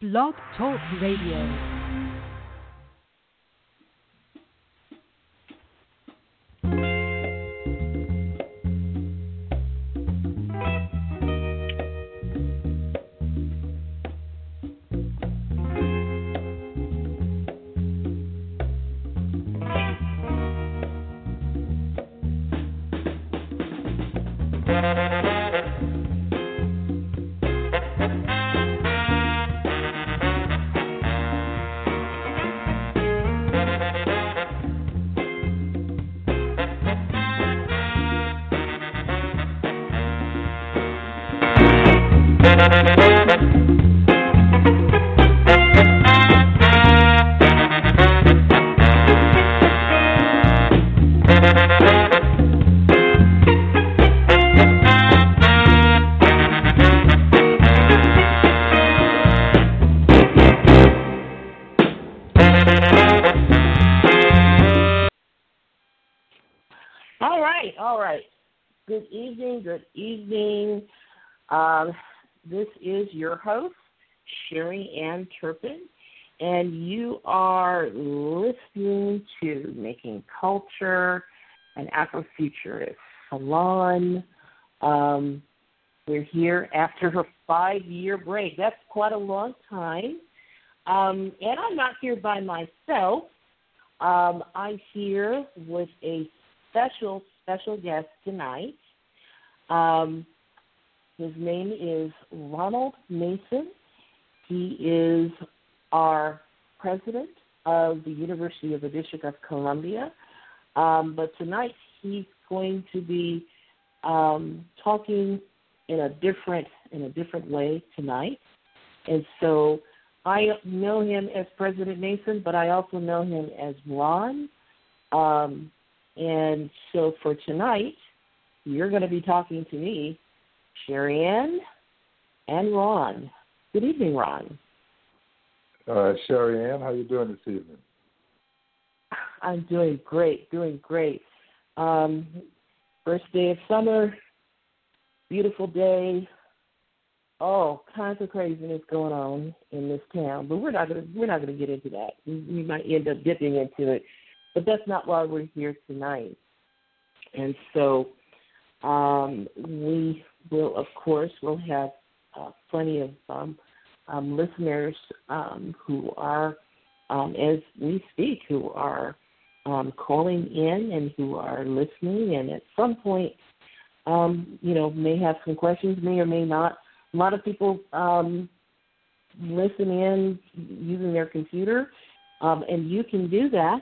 Blog Talk Radio. Evening. Um, this is your host, Sherry Ann Turpin, and you are listening to Making Culture, an Afrofuturist salon. Um, we're here after a five year break. That's quite a long time. Um, and I'm not here by myself. Um, I'm here with a special, special guest tonight. Um, his name is Ronald Mason. He is our president of the University of the District of Columbia. Um, but tonight he's going to be um, talking in a different in a different way tonight. And so I know him as President Mason, but I also know him as Ron. Um, and so for tonight, you're going to be talking to me, Sherry Ann, and Ron. Good evening, Ron. Uh, Sherry Ann, how you doing this evening? I'm doing great, doing great. Um, first day of summer, beautiful day. All kinds of craziness going on in this town, but we're not gonna we're not gonna get into that. We, we might end up dipping into it, but that's not why we're here tonight. And so um, we will, of course, we'll have uh, plenty of um, um, listeners um, who are, um, as we speak, who are um, calling in and who are listening, and at some point, you know, may have some questions, may or may not. A lot of people listen in using their computer, and you can do that.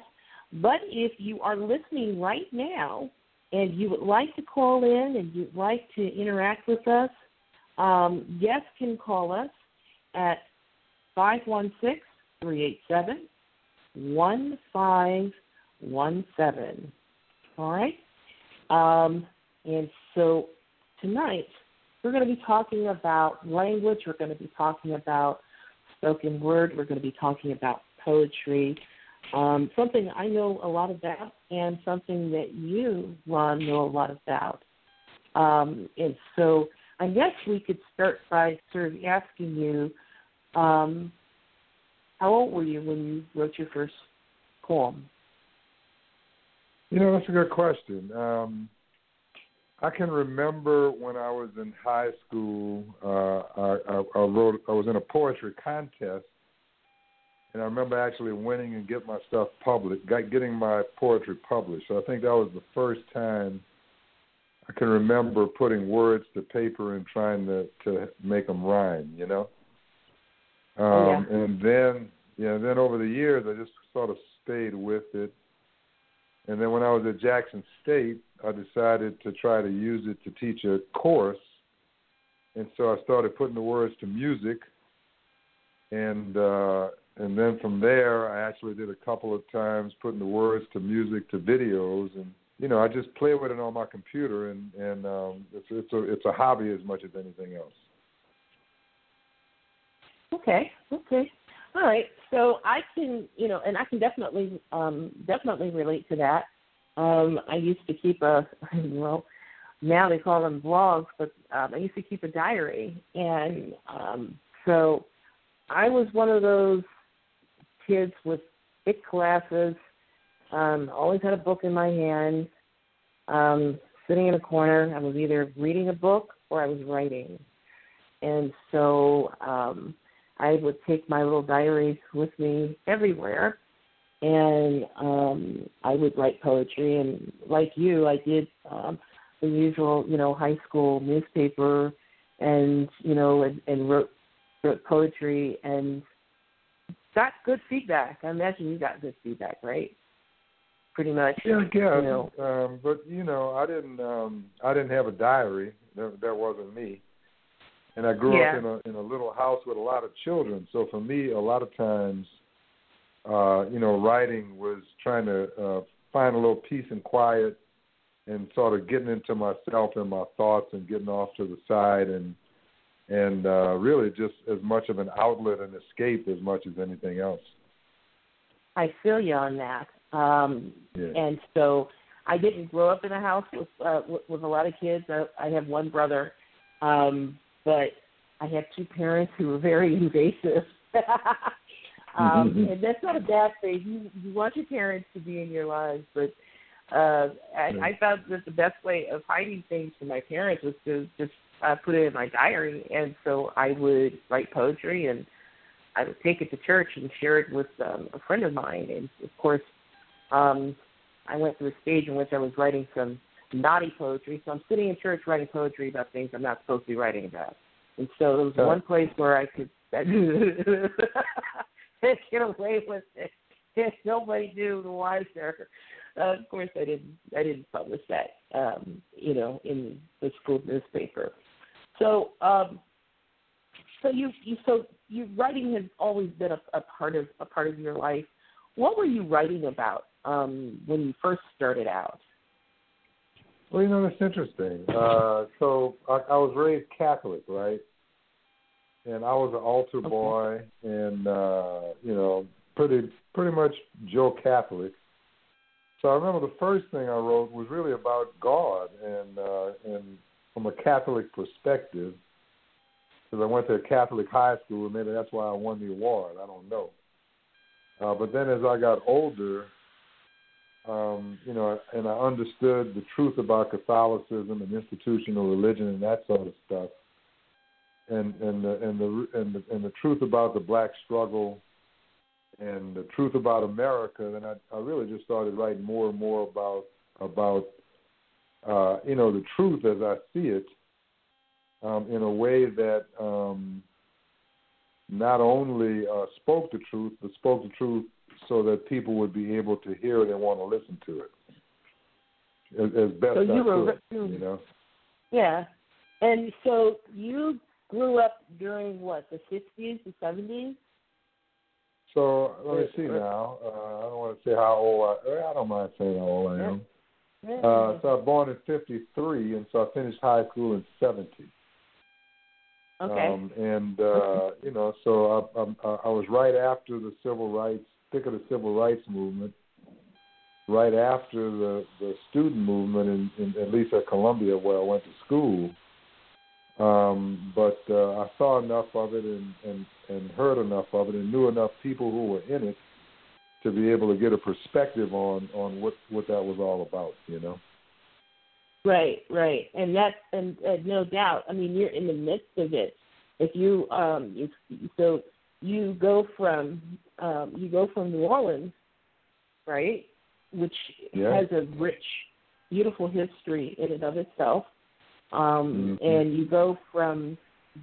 But if you are listening right now and you would like to call in and you'd like to interact with us, um, guests can call us at 516 387 1517. All right? Um, and so tonight, we're going to be talking about language, we're going to be talking about spoken word, we're going to be talking about poetry. Um, something I know a lot about, and something that you, Ron, know a lot about. Um, and so I guess we could start by sort of asking you, um, how old were you when you wrote your first poem? You know, that's a good question. Um, I can remember when I was in high school, uh, I, I, I wrote. I was in a poetry contest, and I remember actually winning and getting my stuff published, got, getting my poetry published. So I think that was the first time I can remember putting words to paper and trying to to make them rhyme. You know. Um, yeah. And then, yeah, then over the years, I just sort of stayed with it. And then when I was at Jackson State, I decided to try to use it to teach a course. And so I started putting the words to music. And uh, and then from there, I actually did a couple of times putting the words to music to videos. And you know, I just play with it on my computer, and and um, it's it's a it's a hobby as much as anything else. Okay, okay. All right. So I can, you know, and I can definitely, um, definitely relate to that. Um, I used to keep a, well, now they call them blogs, but um, I used to keep a diary, and um, so I was one of those kids with thick glasses, um, always had a book in my hand, um, sitting in a corner. I was either reading a book or I was writing. And so um, I would take my little diaries with me everywhere, and um, I would write poetry. And like you, I did um, the usual, you know, high school newspaper, and you know, and, and wrote wrote poetry and got good feedback. I imagine you got good feedback, right? Pretty much. Yeah, guess. You know. Um, but you know, I didn't. Um, I didn't have a diary. That, that wasn't me. And I grew Yeah. up in a in a little house with a lot of children. So for me, a lot of times, uh, you know, writing was trying to uh, find a little peace and quiet, and sort of getting into myself and my thoughts, and getting off to the side, and and uh, really just as much of an outlet and escape as much as anything else. I feel you on that. Um, Yeah. and so I didn't grow up in a house with uh, with, with a lot of kids. I, I have one brother, um, but I have two parents who were very invasive. um, Mhm. and that's not a bad thing. You you want your parents to be in your lives, but uh, I, I found that the best way of hiding things from my parents was to just uh, put it in my diary, and so I would write poetry and I would take it to church and share it with um, a friend of mine. And of course, um, I went through a stage in which I was writing some naughty poetry. So I'm sitting in church writing poetry about things I'm not supposed to be writing about. And so there was one place where I could get away with it. And nobody knew the wiser. Uh, of course, I didn't. I didn't publish that, um, you know, in the school newspaper. So, um, so you, you, so you writing has always been a, a part of a part of your life. What were you writing about um, when you first started out? Well, you know, that's interesting. Uh, so I, I was raised Catholic, right? And I was an altar Okay. boy, and uh, you know, pretty pretty much Joe Catholic. So I remember the first thing I wrote was really about God, and uh, and from a Catholic perspective, because I went to a Catholic high school, and maybe that's why I won the award. I don't know. Uh, but then as I got older, um, you know, and I understood the truth about Catholicism and institutional religion and that sort of stuff, and and the and the and the, and the truth about the black struggle, and the truth about America. Then I, I really just started writing more and more about about uh, you know the truth as I see it, um, in a way that um, not only uh, spoke the truth, but spoke the truth so that people would be able to hear it and want to listen to it as, as best So you I were could. you- You know, Yeah, and so you grew up during what the '60s, the '70s. so let me see now. Uh, I don't want to say how old I. I don't mind saying how old I am. Uh, so I was born in '53, and so I finished high school in '70. okay. Um, and uh, you know, so I, I, I was right after the civil rights, thick of the civil rights movement, right after the the student movement, in, in at least at Columbia where I went to school. Um, but uh, I saw enough of it and, and and heard enough of it and knew enough people who were in it to be able to get a perspective on on what what that was all about. You know. Right, right, and that's and uh, no doubt. I mean, you're in the midst of it. If you um, if, so you go from um, you go from New Orleans, right, which Yeah. has a rich, beautiful history in and of itself, um, Mhm. and you go from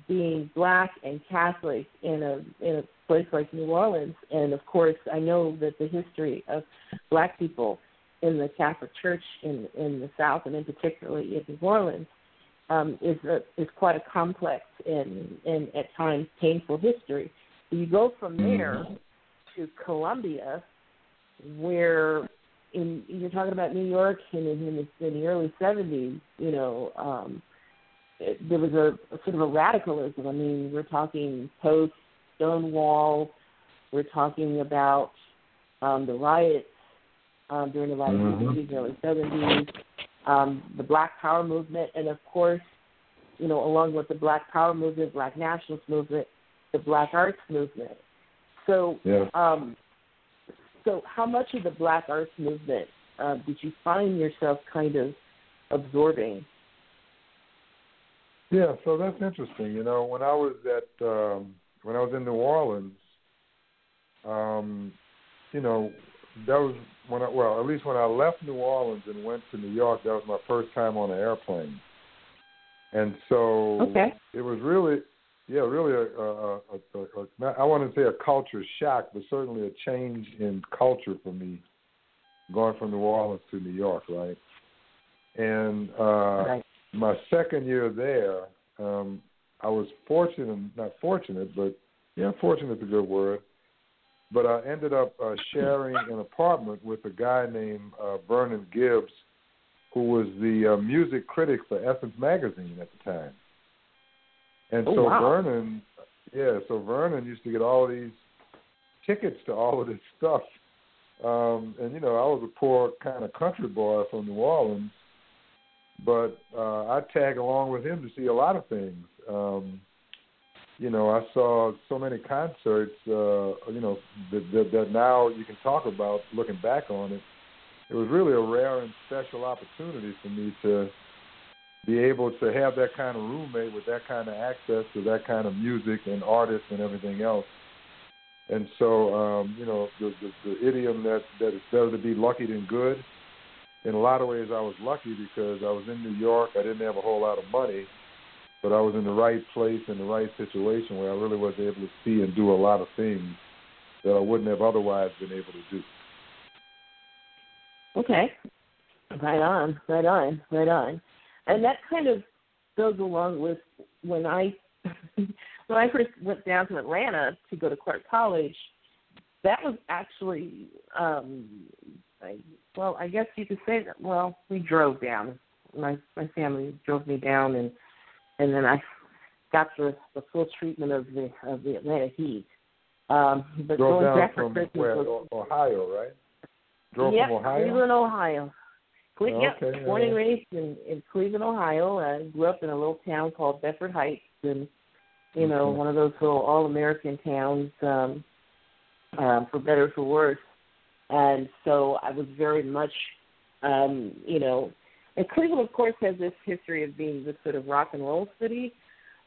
being black and Catholic in a in a place like New Orleans, and of course, I know that the history of black people in the Catholic Church in in the South, and in particularly in New Orleans, um, is a, is quite a complex and and at times painful history. So you go from there to Columbia, where in you're talking about New York in in the, in the early '70s. You know, um, it, there was a, a sort of a radicalism. I mean, we're talking post Stonewall. We're talking about um, the riots um, during the riots in the Mhm. 60s, early 70s, um, the Black Power movement, and of course, you know, along with the Black Power movement, Black nationalist movement, the Black Arts movement. So, Yeah. um, so how much of the Black Arts movement uh, did you find yourself kind of absorbing? Yeah, so that's interesting. You know, when I was at um when I was in New Orleans, um, you know, that was when I well, at least when I left New Orleans and went to New York, that was my first time on an airplane. And so Okay. it was really yeah, really a, a, a, a, a not, I want to say a culture shock, but certainly a change in culture for me going from New Orleans to New York, right? And uh Right. my second year there, um, I was fortunate, not fortunate, but yeah, fortunate is a good word. But I ended up uh, sharing an apartment with a guy named uh, Vernon Gibbs, who was the uh, music critic for Essence magazine at the time. And Oh, so wow. Vernon, yeah, so Vernon used to get all these tickets to all of this stuff. Um, and you know, I was a poor kind of country boy from New Orleans, but uh, I tag along with him to see a lot of things. Um, you know, I saw so many concerts. Uh, you know, that, that, that now you can talk about looking back on it. It was really a rare and special opportunity for me to be able to have that kind of roommate with that kind of access to that kind of music and artists and everything else. And so, um, you know, the, the, the idiom that that it's better to be lucky than good. In a lot of ways, I was lucky because I was in New York. I didn't have a whole lot of money, but I was in the right place in the right situation where I really was able to see and do a lot of things that I wouldn't have otherwise been able to do. Okay. Right on, right on, right on. And that kind of goes along with when I when I first went down to Atlanta to go to Clark College, that was actually um I, well, I guess you could say that well, we drove down. My my family drove me down and and then I got the the full treatment of the of the Atlanta heat. Um but Drove going down back from Christmas where? was Ohio, right? Drove yep, from Ohio. Cleveland, Ohio. Cle- yep, Okay, born yeah. and raised in, in Cleveland, Ohio. I grew up in a little town called Bedford Heights, and you know, Okay. one of those little all-American towns, um, um, for better or for worse. And so I was very much, um, you know, and Cleveland, of course, has this history of being this sort of rock and roll city,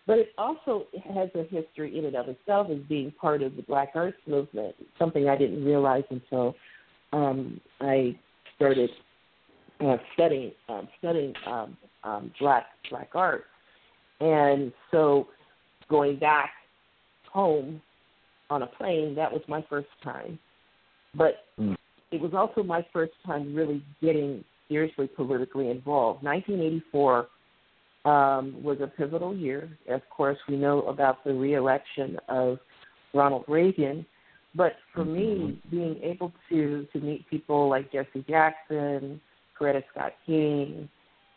but it also has a history in and of itself as being part of the Black Arts movement. Something I didn't realize until um, I started uh, studying um, studying um, um, black black art, and so going back home on a plane that was my first time, but Mm. it was also my first time really getting seriously politically involved. 1984 um, was a pivotal year. Of course, we know about the reelection of Ronald Reagan, but for me, being able to to meet people like Jesse Jackson, Coretta Scott King,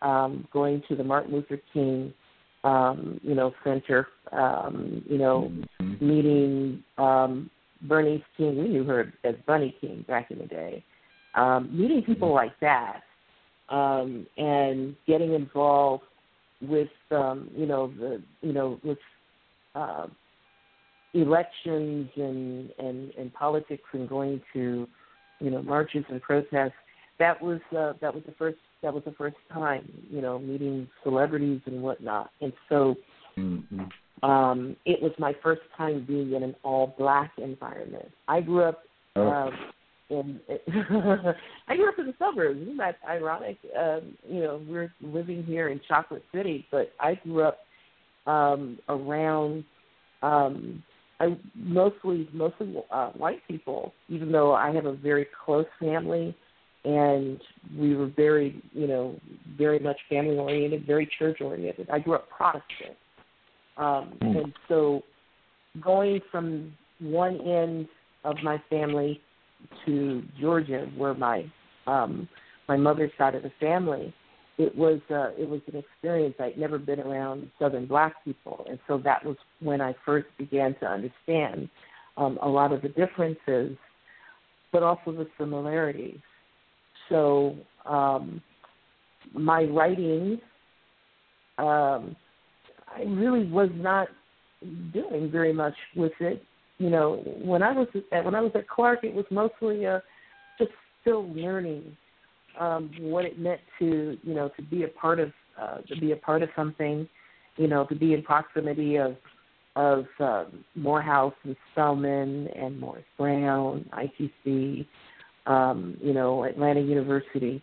um, going to the Martin Luther King, um, you know, Center, um, you know, Mhm. meeting um, Bernice King. We knew her as Bunny King back in the day. Um, meeting people like that um, and getting involved with, um, you know, the, you know, with uh, elections and, and and politics and going to, you know, marches and protests. That was uh, that was the first that was the first time, you know, meeting celebrities and whatnot. And so Mhm. Um, it was my first time being in an all black environment. I grew up Oh. um, in I grew up in the suburbs. Isn't that ironic? Um, you know, we're living here in Chocolate City, but I grew up um, around um, I mostly mostly uh, white people. Even though I have a very close family, and we were very you know very much family oriented, very church oriented. I grew up Protestant. Um, Mm. And so going from one end of my family to Georgia, where my um, my mother's side of the family, it was uh, it was an experience. I'd never been around Southern Black people, and so that was when I first began to understand um, a lot of the differences, but also the similarities. So um, my writing, um, I really was not doing very much with it. You know, when I was at when I was at Clark, it was mostly uh, just still learning um, what it meant to you know to be a part of uh, to be a part of something, you know, to be in proximity of of um, Morehouse and Spelman and Morris Brown, ITC, um, you know, Atlanta University.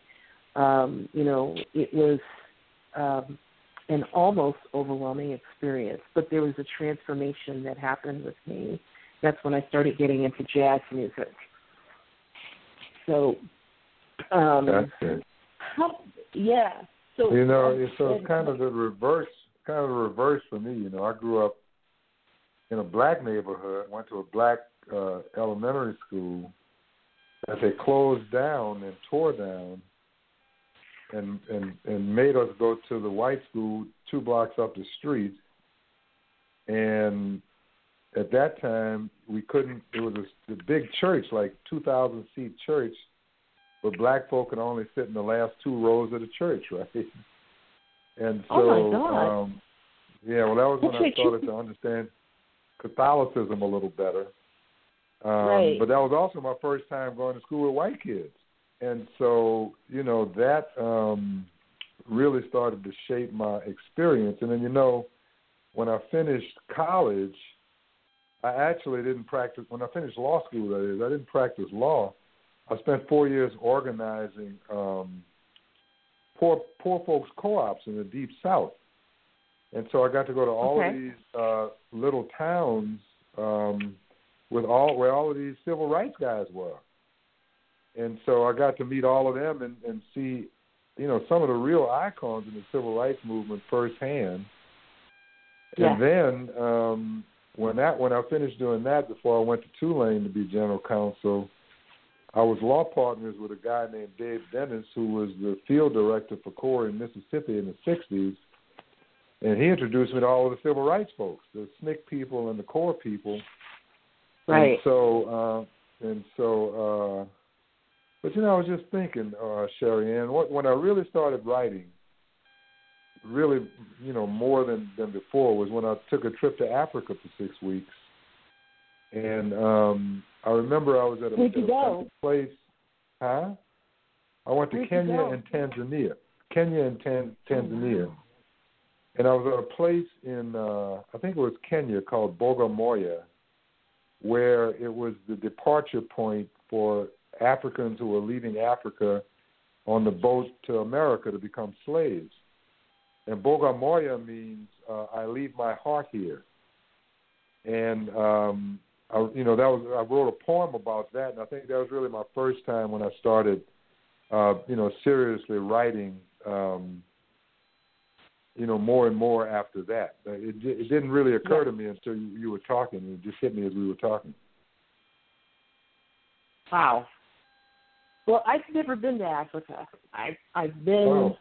Um, you know, it was um, an almost overwhelming experience, but there was a transformation that happened with me. That's when I started getting into jazz music. So, um, That's how, yeah. So You know, um, it's so and- kind of the reverse, kind of the reverse for me. You know, I grew up in a black neighborhood, went to a black uh, elementary school that they closed down and tore down, and and and made us go to the white school two blocks up the street. And at that time, we couldn't. It was a, a big church, like two thousand seat church, but black folk could only sit in the last two rows of the church, right? And so, Oh, my God. um, yeah, well, that was when I started to understand Catholicism a little better. Um, Right. But that was also my first time going to school with white kids, and so you know that um, really started to shape my experience. And then you know, when I finished college, I actually didn't practice. When I finished law school, that is, I didn't practice law. I spent four years organizing um, poor poor folks co-ops in the deep south, and so I got to go to all Okay. of these uh, little towns um, with all where all of these civil rights guys were, and so I got to meet all of them and, and see, you know, some of the real icons in the civil rights movement firsthand. Yeah. And then um, when that when I finished doing that, before I went to Tulane to be general counsel, I was law partners with a guy named Dave Dennis, who was the field director for CORE in Mississippi in the '60s, and he introduced me to all of the civil rights folks, the SNCC people and the CORE people. Right. And so, uh, and so, uh, but you know, I was just thinking, uh, Sherry Ann, what, when I really started writing, really, you know, more than than before, was when I took a trip to Africa for six weeks, and um, I remember I was at a, Where'd at a- at a place, huh? I went to Where'd Kenya and Tanzania, Kenya and Tan- Tanzania. And I was at a place in, uh, I think it was Kenya called Bagamoyo, where it was the departure point for Africans who were leaving Africa on the boat to America to become slaves. And Bagamoyo means uh, I leave my heart here. And um, I, you know that was I wrote a poem about that, and I think that was really my first time when I started, uh, you know, seriously writing. Um, you know, more and more after that. Uh, It, it didn't really occur to me until you, you were talking. It just hit me as we were talking. Wow. Well, I've never been to Africa. I've I've been Wow.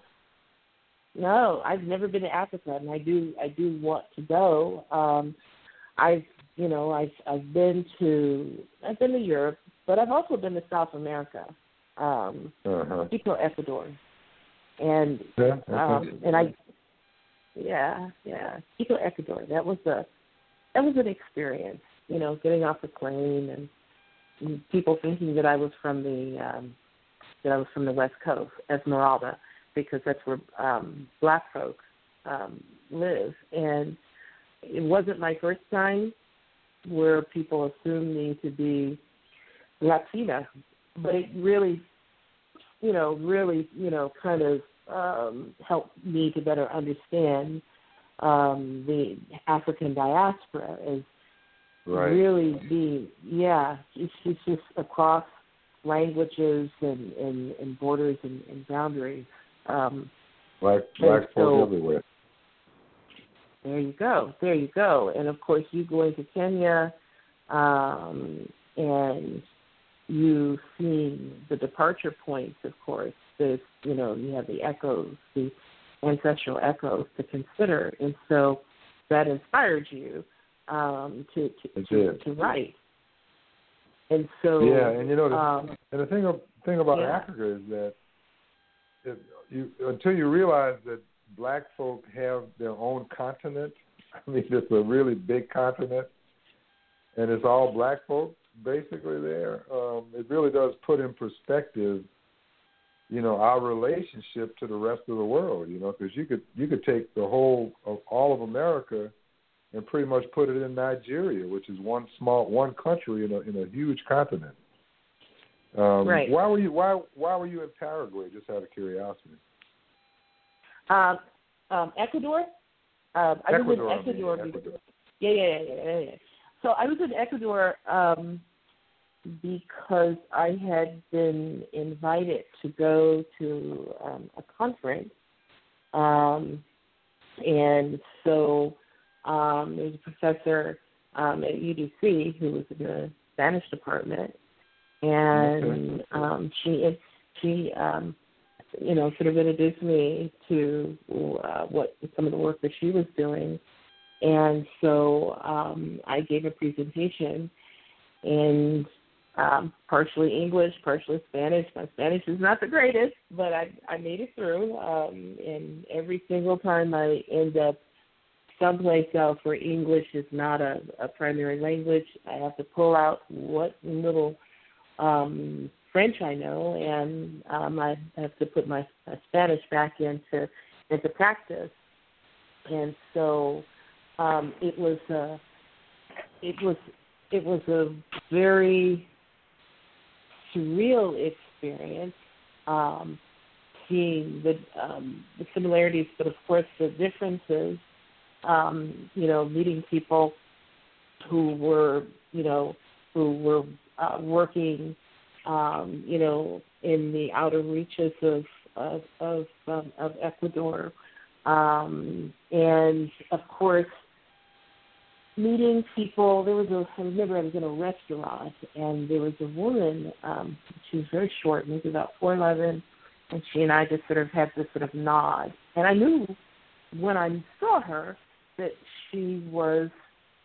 no, I've never been to Africa, and I do I do want to go. Um, I've you know I've I've been to I've been to Europe, but I've also been to South America, um, Uh-huh. Quito, Ecuador, and Yeah, um, and I yeah yeah Quito, Ecuador. That was a that was an experience. You know, getting off the plane and people thinking that I was from the um, that I was from the West Coast, Esmeralda, because that's where um, black folks um, live. And it wasn't my first time where people assumed me to be Latina, but it really, you know, really, you know, kind of um, helped me to better understand um, the African diaspora as right. really be yeah it's, it's just across languages and, and, and borders and, and boundaries um, Black black folks so- everywhere. there you go there you go and of course you going to Kenya um, and you seeing the departure points of course there's you know you have the echoes the ancestral echoes to consider and so that inspired you um, to to, to, to write and so Yeah, and you know, the, um, and the thing of, thing about yeah. Africa is that if you until you realize that black folk have their own continent, I mean, it's a really big continent, and it's all black folks basically there. Um, it really does put in perspective, you know, our relationship to the rest of the world. You know, because you could you could take the whole of all of America and pretty much put it in Nigeria, which is one small one country in a in a huge continent. Um, right. Why were you why why were you in Paraguay? Just out of curiosity. Um, um, Ecuador. Um, I Ecuador, was in Ecuador. I mean, Ecuador. Yeah, yeah, yeah, yeah, yeah. So I was in Ecuador um, because I had been invited to go to um, a conference, um, and so um, there was a professor um, at UDC who was in the Spanish department, and um, she she um, you know sort of introduced me to uh, what some of the work that she was doing, and so um, I gave a presentation in um, partially English, partially Spanish. My Spanish is not the greatest, but I I made it through. Um, and every single time I end up someplace else where English is not a, a primary language, I have to pull out what little um, French I know, and um, I have to put my, my Spanish back into into practice. And so um, it was a it was it was a very surreal experience um, seeing the um, the similarities, but of course the differences. Um, you know, meeting people who were you know who were uh, working um, you know in the outer reaches of of of, um, of Ecuador, um, and of course meeting people. There was a I remember I was in a restaurant and there was a woman. Um, she was very short, maybe about four eleven, and she and I just sort of had this sort of nod. And I knew when I saw her that she was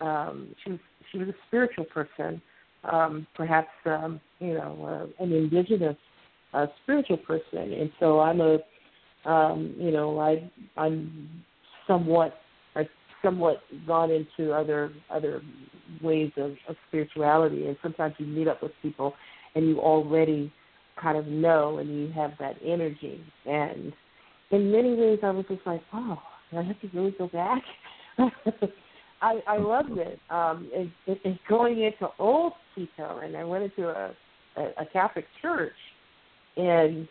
um, she was she was a spiritual person, um, perhaps um, you know uh, an indigenous uh, spiritual person. And so I'm a um, you know I I'm somewhat I somewhat gone into other other ways of, of spirituality and sometimes you meet up with people and you already kind of know and you have that energy and in many ways I was just like, Wow, I have to really go back? I I loved it. Um and, and going into old Quito and I went into a, a, a Catholic church and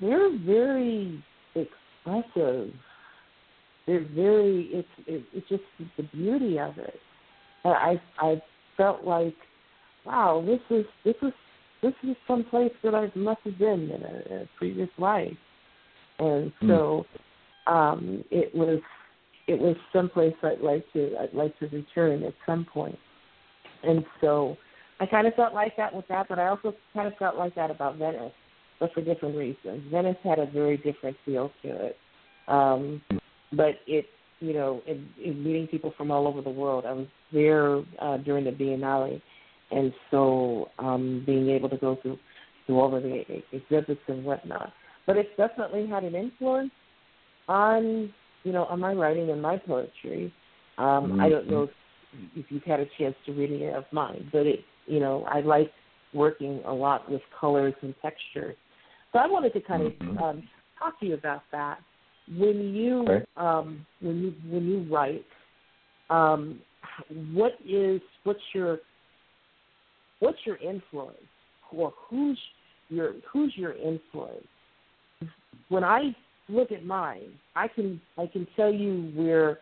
they're very expressive they're very it's it, it's just the beauty of it. And I I felt like, wow, this is this is this is some place that I must have been in a, a previous life, and Hmm. so um, it was it was someplace I'd like to I'd like to return at some point, and so I kind of felt like that with that, but I also kind of felt like that about Venice, but for different reasons. Venice had a very different feel to it. Um, but it you know in, in meeting people from all over the world. I was there uh, during the Biennale, and so um, being able to go through through all of the exhibits and whatnot. But it definitely had an influence on you know on my writing and my poetry. Um, I don't know if, if you've had a chance to read any of mine, but it you know I like working a lot with colors and textures. So I wanted to kind of Mhm. um, talk to you about that when you Okay. um, when you when you write, um, what is what's your what's your influence or who's your who's your influence? When I look at mine, I can I can tell you where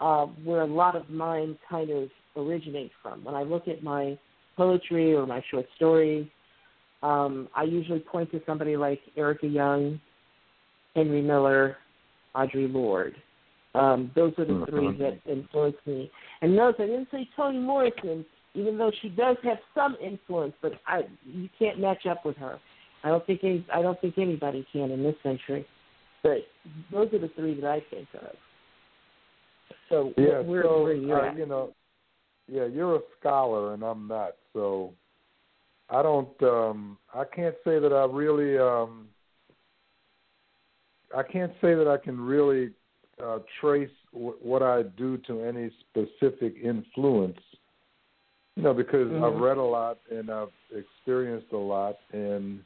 uh, where a lot of mine kind of originate from. When I look at my poetry or my short stories, um, I usually point to somebody like Erica Jong, Henry Miller, Audre Lorde. Um, those are the three Mhm. that influenced me. And notice I didn't say Toni Morrison, even though she does have some influence, but I you can't match up with her. I don't think any, I don't think anybody can in this century. But those are the three that I think of. So Yeah, where, so where you uh, at? you know, yeah, you're a scholar and I'm not, so I don't um I can't say that I really um I can't say that I can really uh trace w- what I do to any specific influence. You know, because Mhm. I've read a lot and I've experienced a lot, and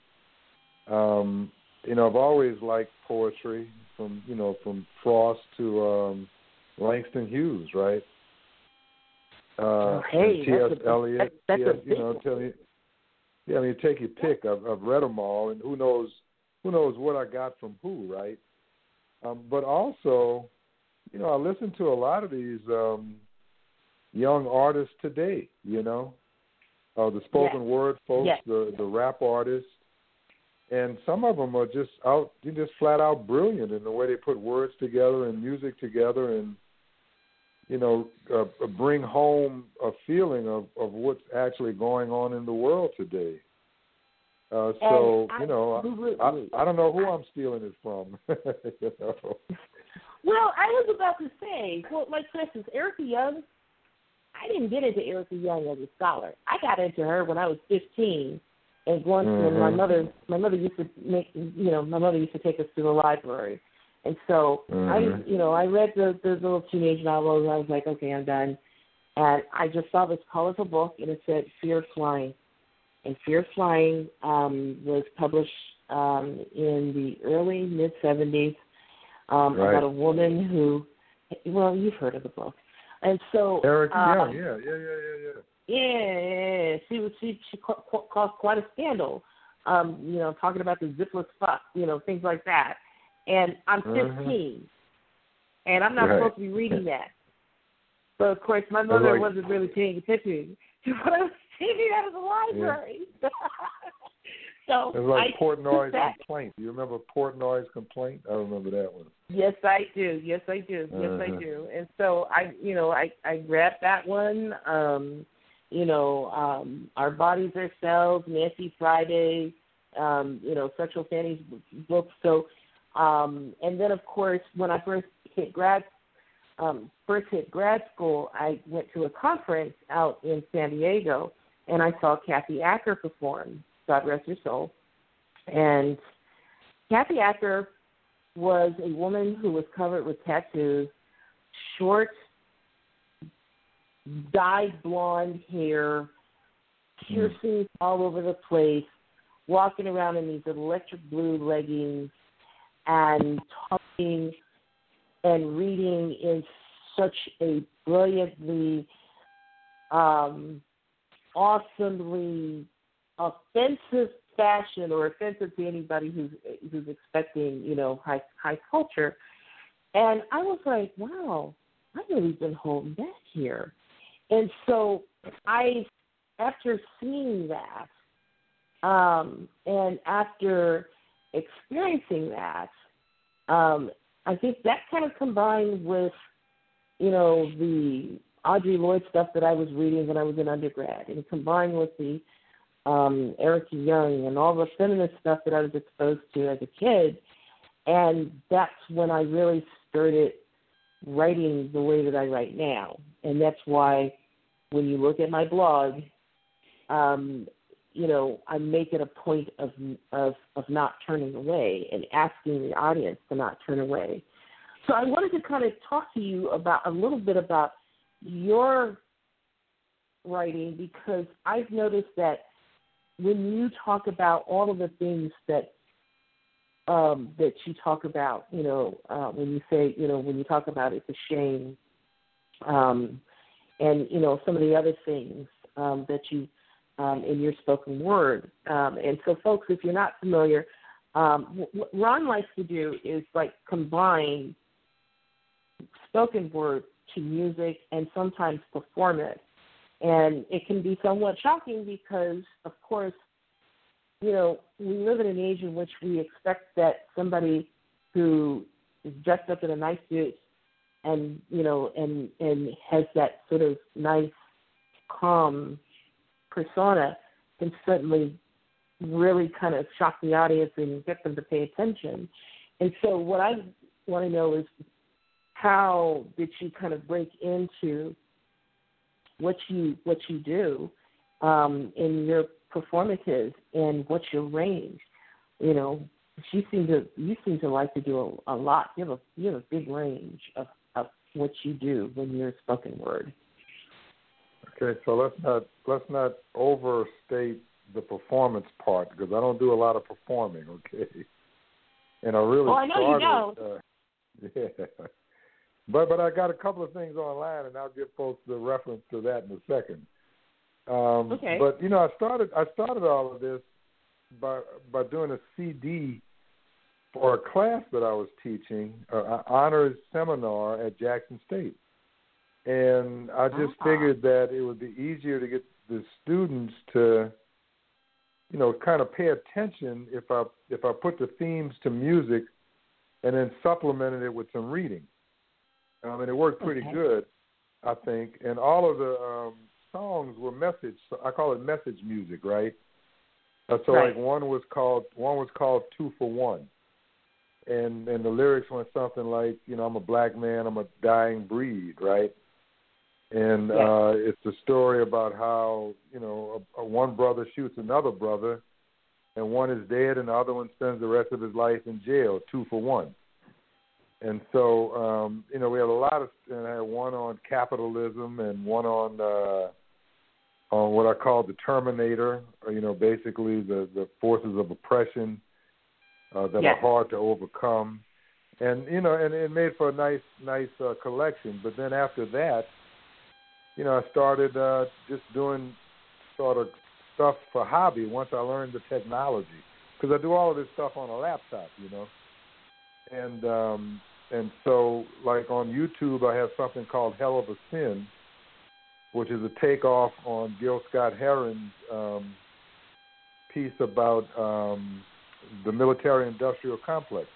um, you know, I've always liked poetry from you know from Frost to um, Langston Hughes, right? Uh, Oh, hey, T.S. that's a- Eliot. that- that's a you know, tell me. Yeah, I mean, take your pick. I've, I've read them all, and who knows, who knows what I got from who, right? Um, but also, you know, I listen to a lot of these um, young artists today. You know, uh, the spoken Yes. word folks, Yes. the the rap artists, and some of them are just out, just flat out brilliant in the way they put words together and music together, and you know, uh, bring home a feeling of of what's actually going on in the world today. Uh, so And you know. I, I don't know who I'm stealing it from. you know? Well, I was about to say, well, like for instance, Erica Jong. I didn't get into Erica Jong as a scholar. I got into her when I was 15, and once when my Mhm. mother, my mother used to make, you know, my mother used to take us to the library, and so I, Mhm. you know, I read the the little teenage novels, and I was like, okay, I'm done. And I just saw this colorful book, and it said Fear Flying, and Fear Flying um, was published um, in the early mid 70s um, Right. about a woman who, well, you've heard of the book, and so Erica Jong, yeah, yeah, yeah, yeah, yeah. Yeah, yeah, yeah. she was she she ca- ca- caused quite a scandal, um, you know, talking about the zipless fuck, you know, things like that. And I'm Mhm. 15, and I'm not Right. supposed to be reading that. So of course my mother like- wasn't really paying attention to what I was taking out of the library. so It was like I Portnoy's complaint. Do you remember Portnoy's complaint? I remember that one. Yes, I do. Yes, I do. Yes, I Uh-huh. do. And so I, you know, I I grabbed that one. Um, you know, um, our bodies are cells, Nancy Friday, um, you know, sexual fannies books. So, um, and then of course, when I first hit grad, um, first hit grad school, I went to a conference out in San Diego, and I saw Kathy Acker perform. God rest her soul. And Kathy Acker was a woman who was covered with tattoos, short, dyed blonde hair, piercings all over the place, walking around in these electric blue leggings and talking and reading in such a brilliantly, um, awesomely offensive fashion or offensive to anybody who's who's expecting, you know, high high culture. And I was like, wow, I've really been holding back here. And so I after seeing that, um, and after experiencing that, um, I think that kind of combined with, you know, the Audre Lorde stuff that I was reading when I was in undergrad, and combined with the um, Erica Jong and all the feminist stuff that I was exposed to as a kid, and that's when I really started writing the way that I write now, and that's why when you look at my blog, um, you know, I make it a point of of of not turning away and asking the audience to not turn away. So I wanted to kind of talk to you about a little bit about your writing because I've noticed that when you talk about all of the things that um, that you talk about, you know, uh, when you say, you know, when you talk about it's a shame, um, and you know some of the other things um, that you um, in your spoken word. Um, and so, folks, if you're not familiar, um, what Ron likes to do is like combine spoken word to music and sometimes perform it. And it can be somewhat shocking because, of course, you know, we live in an age in which we expect that somebody who is dressed up in a nice suit and, you know, and and has that sort of nice, calm persona can certainly really kind of shock the audience and get them to pay attention. And so what I want to know is how did you kind of break into what you what you do um, in your performances and what's your range? You know, you seem to you seem to like to do a, a lot. You have a you have a big range of what you do when you're spoken word. Okay, so let's not let's not overstate the performance part because I don't do a lot of performing. Okay, and I really well, I know started. You Uh, yeah, but but I got a couple of things online, and I'll give folks the reference to that in a second. Um, okay. But you know, I started I started all of this by by doing a CD for a class that I was teaching, uh, an honors seminar at Jackson State, and I just Ah. figured that it would be easier to get the students to, you know, kind of pay attention if I if I put the themes to music, and then supplemented it with some reading. Um, and it worked pretty Okay. good, I think. And all of the um, songs were message. I call it message music, right? Uh, so Right. like one was called one was called Two for One, and and the lyrics went something like you know I'm a black man, I'm a dying breed, right? And Yes. uh, it's a story about how you know a, a one brother shoots another brother, and one is dead, and the other one spends the rest of his life in jail. Two for one. And so, um, you know, we had a lot of, and I had one on capitalism and one on uh, on what I call the Terminator, or, you know, basically the the forces of oppression uh, that Yes. are hard to overcome. And you know, and it made for a nice nice uh, collection. But then after that, you know, I started uh, just doing sort of stuff for hobby once I learned the technology because I do all of this stuff on a laptop, you know. And um, and so, like on YouTube, I have something called Hell of a Sin, which is a takeoff on Gil Scott Heron's um, piece about um, the military-industrial complex.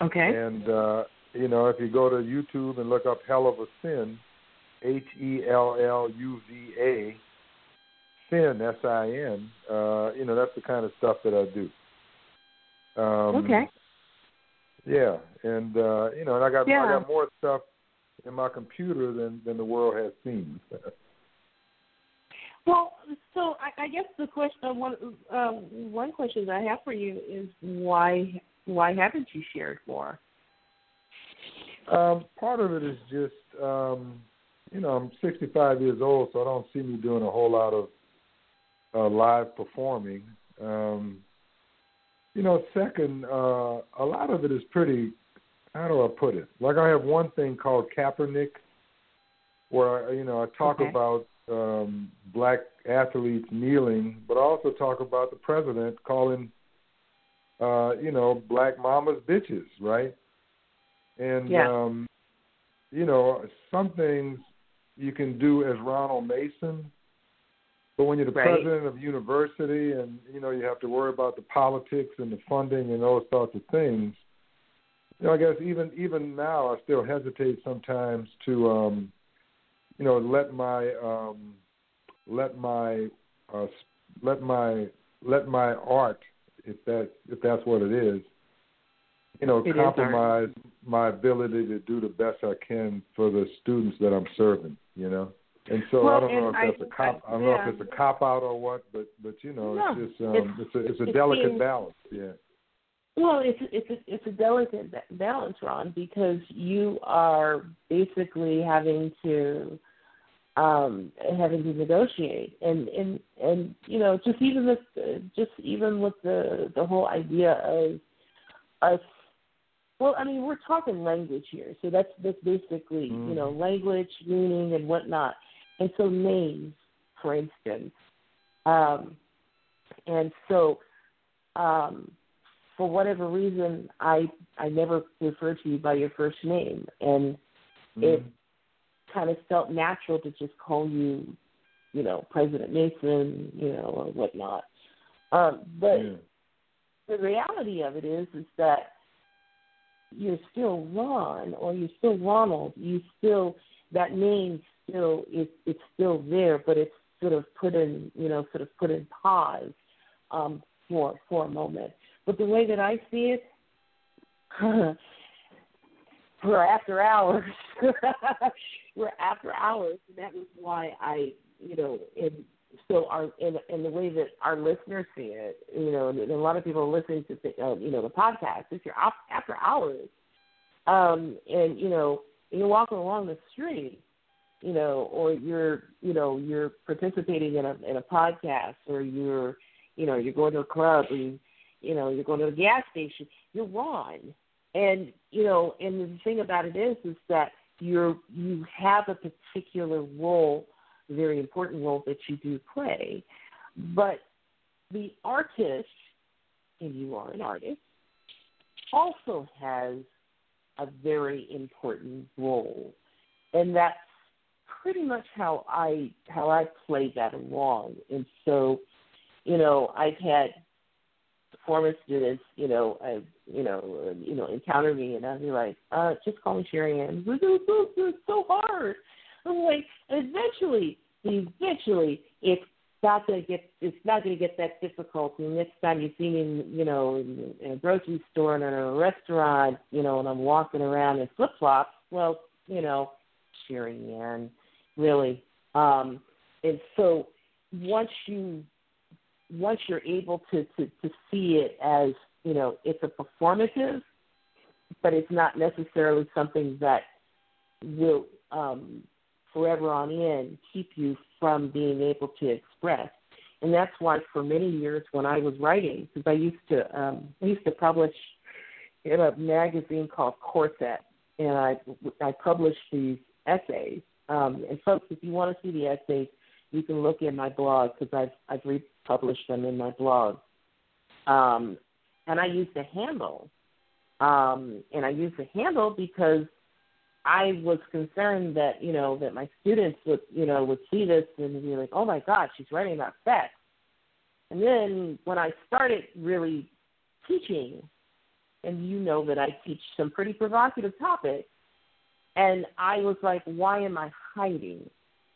Okay. And uh, you know, if you go to YouTube and look up "Hell of a Sin," H E L L U V A, Sin S I N. Uh, you know, that's the kind of stuff that I do. Um, okay. Yeah, and uh, you know, and I got Yeah. I got more stuff in my computer than than the world has seen. Well, so I, I guess the question, uh, one um, one question that I have for you is why why haven't you shared more? Um, part of it is just, um, you know, I'm 65 years old, so I don't see me doing a whole lot of uh, live performing. Um, you know, second, uh, a lot of it is pretty. How do I put it? Like I have one thing called Kaepernick, where I, you know I talk Okay. about um, black athletes kneeling, but also talk about the president calling, uh, you know, black mamas bitches, right? And Yeah. um, you know, some things you can do as Ronald Mason, but when you're the Right. president of university and you know you have to worry about the politics and the funding and those sorts of things, you know, I guess even even now I still hesitate sometimes to um, you know let my um, let my uh, let my let my art if that if that's what it is you know It compromise my ability to do the best I can for the students that I'm serving you know? And so Well, I don't know if I that's a cop that- I don't know if it's a cop out or what but but you know No, it's just um it's- it's, a it's a it delicate seems- balance yeah Well, it's it's a, it's a delicate balance, Ron, because you are basically having to um having to negotiate. And and and you know just even with just even with the the whole idea of us well i mean we're talking language here. So that's that's basically you know language meaning and whatnot. And so names for instance. Um and so um for whatever reason i i never refer to you by your first name and it Mhm. kind of felt natural to just call you, you know, President Mason, you know, or whatnot. Um, but yeah. the reality of it is, is that you're still Ron or you're still Ronald. You still that name still is it's still there, but it's sort of put in, you know, sort of put in pause um, for for a moment. But the way that I see it, we're after hours. we're after hours, and that is why I, you know, in so our in in the way that our listeners see it, you know, and, and a lot of people are listening to the, uh, you know the podcast. If you're af- after hours, um, and you know, you're walking along the street, you know, or you're you know you're participating in a in a podcast, or you're you know you're going to a club, or you know you're going to a gas station. You're Ron, and you know, and the thing about it is, is that you're you have a particular role, a very important role that you do play, but the artist, and you are an artist, also has a very important role, and that's pretty much how I how I play that along. And so, you know, I've had former students, you know, I, you know, uh, you know, encounter me and I'll be like, uh, just call me Sherry Ann. It's so hard. I'm like, eventually, eventually, it's not gonna get, it's not gonna get that difficult. And next time you see me, in, you know, in, in a grocery store and in a restaurant, you know, and I'm walking around in flip flops, well, you know, Sherry Ann, really. Um, and so once you once you're able to, to, to see it as, you know, it's a performative, but it's not necessarily something that will um, forever on end keep you from being able to express. And that's why for many years when I was writing, because I used to um, I used to publish in a magazine called Corset, and I I published these essays. Um, and folks, if you want to see the essays, you can look in my blog because I've I've republished them in my blog. Um, and I use the handle, um, and I use the handle because I was concerned that you know that my students would you know would see this and be like, oh my God, she's writing about sex. And then when I started really teaching, and you know that I teach some pretty provocative topics, and I was like, why am I hiding?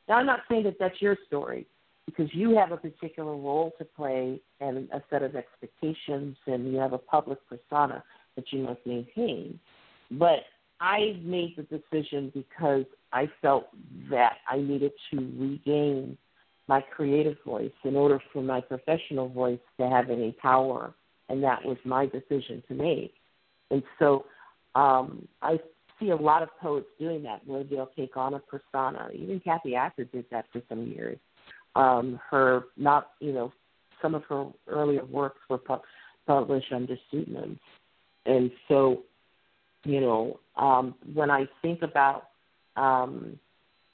Now, I'm not saying that that's your story because you have a particular role to play and a set of expectations, and you have a public persona that you must maintain. But I made the decision because I felt that I needed to regain my creative voice in order for my professional voice to have any power, and that was my decision to make. And so um, I see a lot of poets doing that, where they'll take on a persona. Even Kathy Acker did that for some years. Um, her not, you know, some of her earlier works were pu- published under pseudonyms, and so, you know, um, when I think about, um,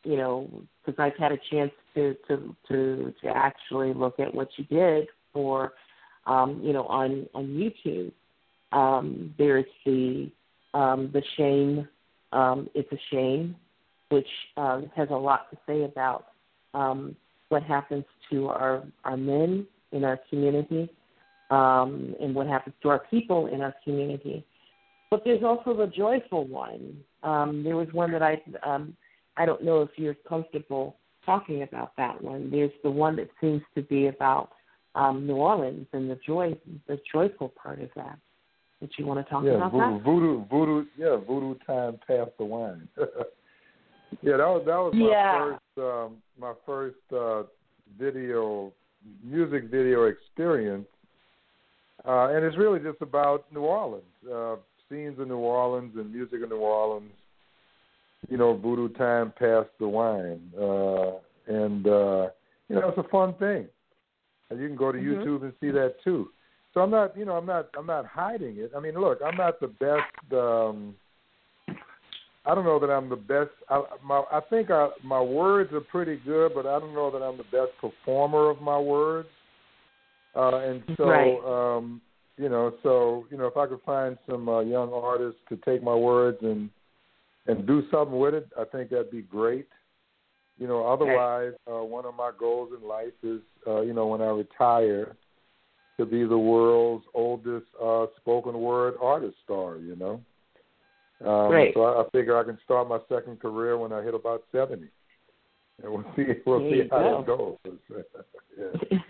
you know, because I've had a chance to to to to actually look at what you did for, um, you know, on on YouTube. Um, there's the um, the shame. Um, it's a shame, which um, has a lot to say about um, what happens to our our men in our community, um, and what happens to our people in our community. But there's also the joyful one. Um, there was one that I um, I don't know if you're comfortable talking about that one. There's the one that seems to be about um, New Orleans and the joy, the joyful part of that. You want to talk yeah, about voodoo, that? Voodoo, voodoo, yeah, voodoo time past the wine. yeah, that was that was my Yeah. first um, my first uh, video music video experience, uh, and it's really just about New Orleans, uh, scenes in New Orleans and music in New Orleans. You know, voodoo time past the wine, uh, and uh, you know it's a fun thing. And you can go to Mhm. YouTube and see that too. So I'm not, you know, I'm not, I'm not hiding it. I mean, look, I'm not the best. um I don't know that I'm the best. I, my, I think I, my words are pretty good, but I don't know that I'm the best performer of my words. Uh, and so, Right. um, you know, so you know, if I could find some uh, young artists to take my words and and do something with it, I think that'd be great. You know, otherwise, uh, one of my goals in life is, uh, you know, when I retire, to be the world's oldest uh, spoken word artist star. You know. Um, Great. So I, I figure I can start my second career when I hit about seventy, and we'll see we'll There see how that goes.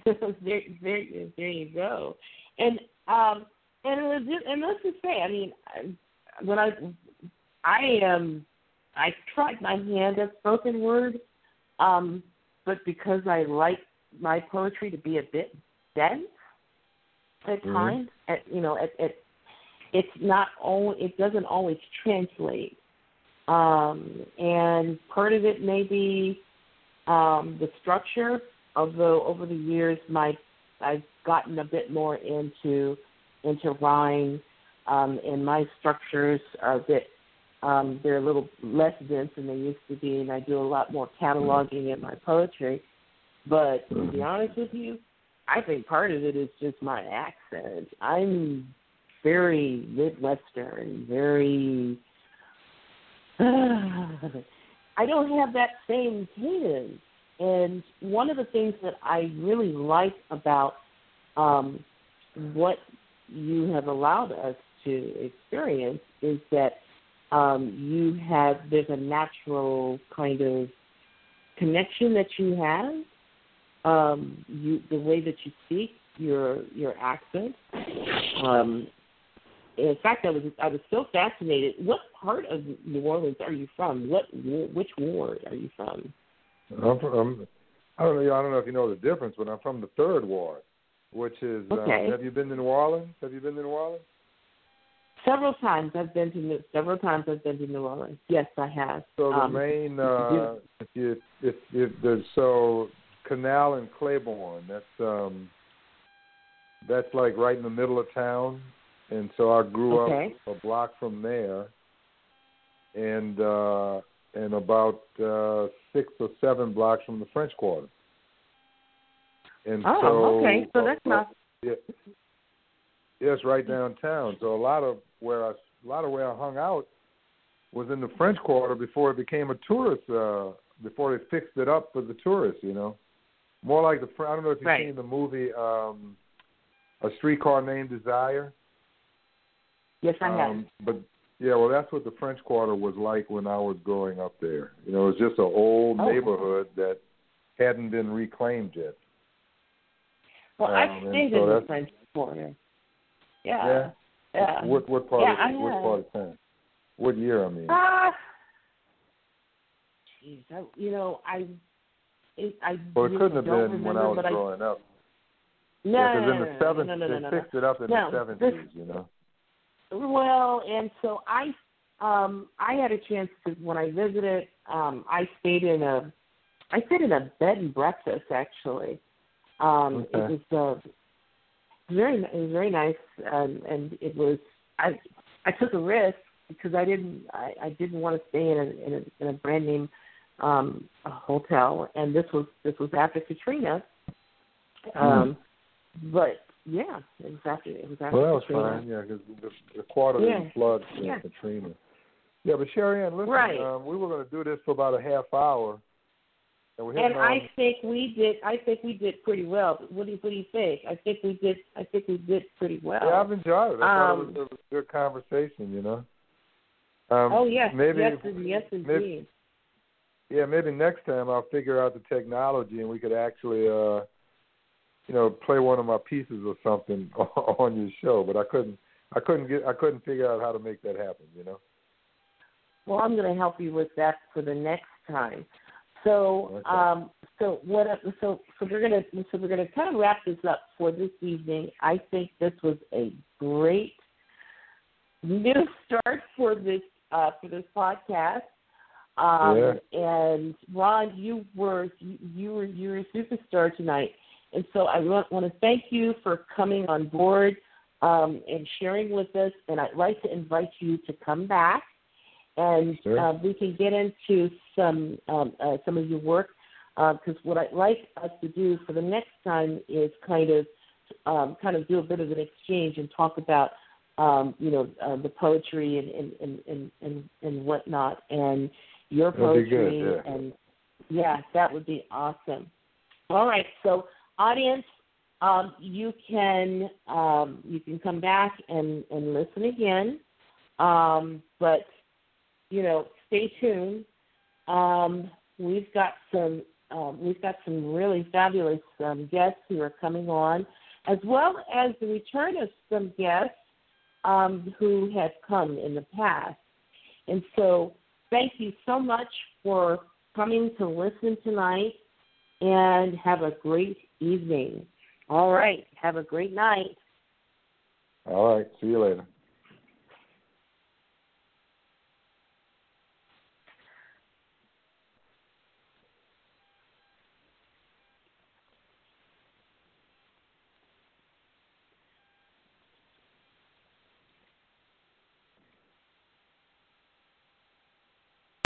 there, there, there you go. And um, and it just, and let's just say, I mean, when I I um I tried my hand at spoken word, um, but because I like my poetry to be a bit dense at Mhm. times, at you know, at, at it's not all it doesn't always translate um, and part of it may be um, the structure. Although over the years, my I've gotten a bit more into into rhyme, um, and my structures are a bit um, they're a little less dense than they used to be, and I do a lot more cataloging in my poetry. But to be honest with you, I think part of it is just my accent. I'm very Midwestern, very. I don't have that same cadence. And one of the things that I really like about um, what you have allowed us to experience is that um, you have there's a natural kind of connection that you have. Um, you the way that you speak, your your accent. Um, in fact, I was I was so fascinated. What part of New Orleans are you from? What which ward are you from? I'm from. I don't know. I don't know if you know the difference, but I'm from the third ward, which is. Um, okay. Um, have you been to New Orleans? Have you been to New Orleans? Several times I've been to New, several times I've been to New Orleans. Yes, I have. So the um, main uh, if you if if there's so Canal and Claiborne. That's um that's like right in the middle of town, and so I grew okay. up a block from there, and uh and about uh six or seven blocks from the French Quarter. And oh, so okay. So that's uh, not. Yeah, yes, right downtown. So a lot of where I a lot of where I hung out was in the French Quarter before it became a tourist. uh Before they fixed it up for the tourists, you know. More like the I don't know if you've right. seen the movie um A Streetcar Named Desire. Yes, I have. Um, but yeah, well, that's what the French Quarter was like when I was growing up there. You know, it was just an old oh. neighborhood that hadn't been reclaimed yet. Well, um, I've stayed so in the French Quarter. Yeah. Yeah. Yeah. What what part yeah, of I what have. part of town? What year? I mean. Ah. Jeez, I, you know, I. It, I well, it couldn't have been remember, when I was growing up. No, yeah, no, because no, in the seventies, no, no, no, no, they fixed it up in No, the seventies. You know. Well, and so I um I had a chance to when I visited, um I stayed in a I stayed in a bed and breakfast actually. Um Okay. it was uh very it was very nice um and it was I I took a risk because I didn't I, I didn't want to stay in a in a, in a brand name um a hotel and this was this was after Katrina. Um but yeah, it was after it was after Well, that was Katrina. fine. Yeah, because the, the quarter Yeah. didn't flood in Yeah. Katrina. Yeah, but Sherry Ann, listen, Right. um, we were going to do this for about a half hour, and we're And. I think we did. I think we did pretty well. What do you What do you think? I think we did. I think we did pretty well. yeah, I've enjoyed it. I thought it, was, Um, it was a good conversation. You know. Um, oh yes, maybe yes, yes, maybe- indeed. Yeah, maybe next time I'll figure out the technology and we could actually, uh, you know, play one of my pieces or something on your show. But I couldn't, I couldn't get, I couldn't figure out how to make that happen. You know. Well, I'm going to help you with that for the next time. So, Okay. um, so what? So, so we're gonna, so we're gonna kind of wrap this up for this evening. I think this was a great new start for this uh, for this podcast. Um, Yeah. And Ron, you were you, were you were a superstar tonight, and so I want, want to thank you for coming on board um, and sharing with us. And I'd like to invite you to come back, and Sure. uh, we can get into some um, uh, some of your work. Because what I'd like us to do for the next time is kind of um, kind of do a bit of an exchange and talk about um, you know uh, the poetry and and, and, and, and and whatnot and your That'd good, poetry yeah. and yeah that would be awesome. All right, so audience, um, you can um, you can come back and and listen again, um, but you know stay tuned. Um, we've got some um, we've got some really fabulous um, guests who are coming on, as well as the return of some guests um, who have come in the past. And so, thank you so much for coming to listen tonight, and have a great evening. All right, have a great night. All right. See you later.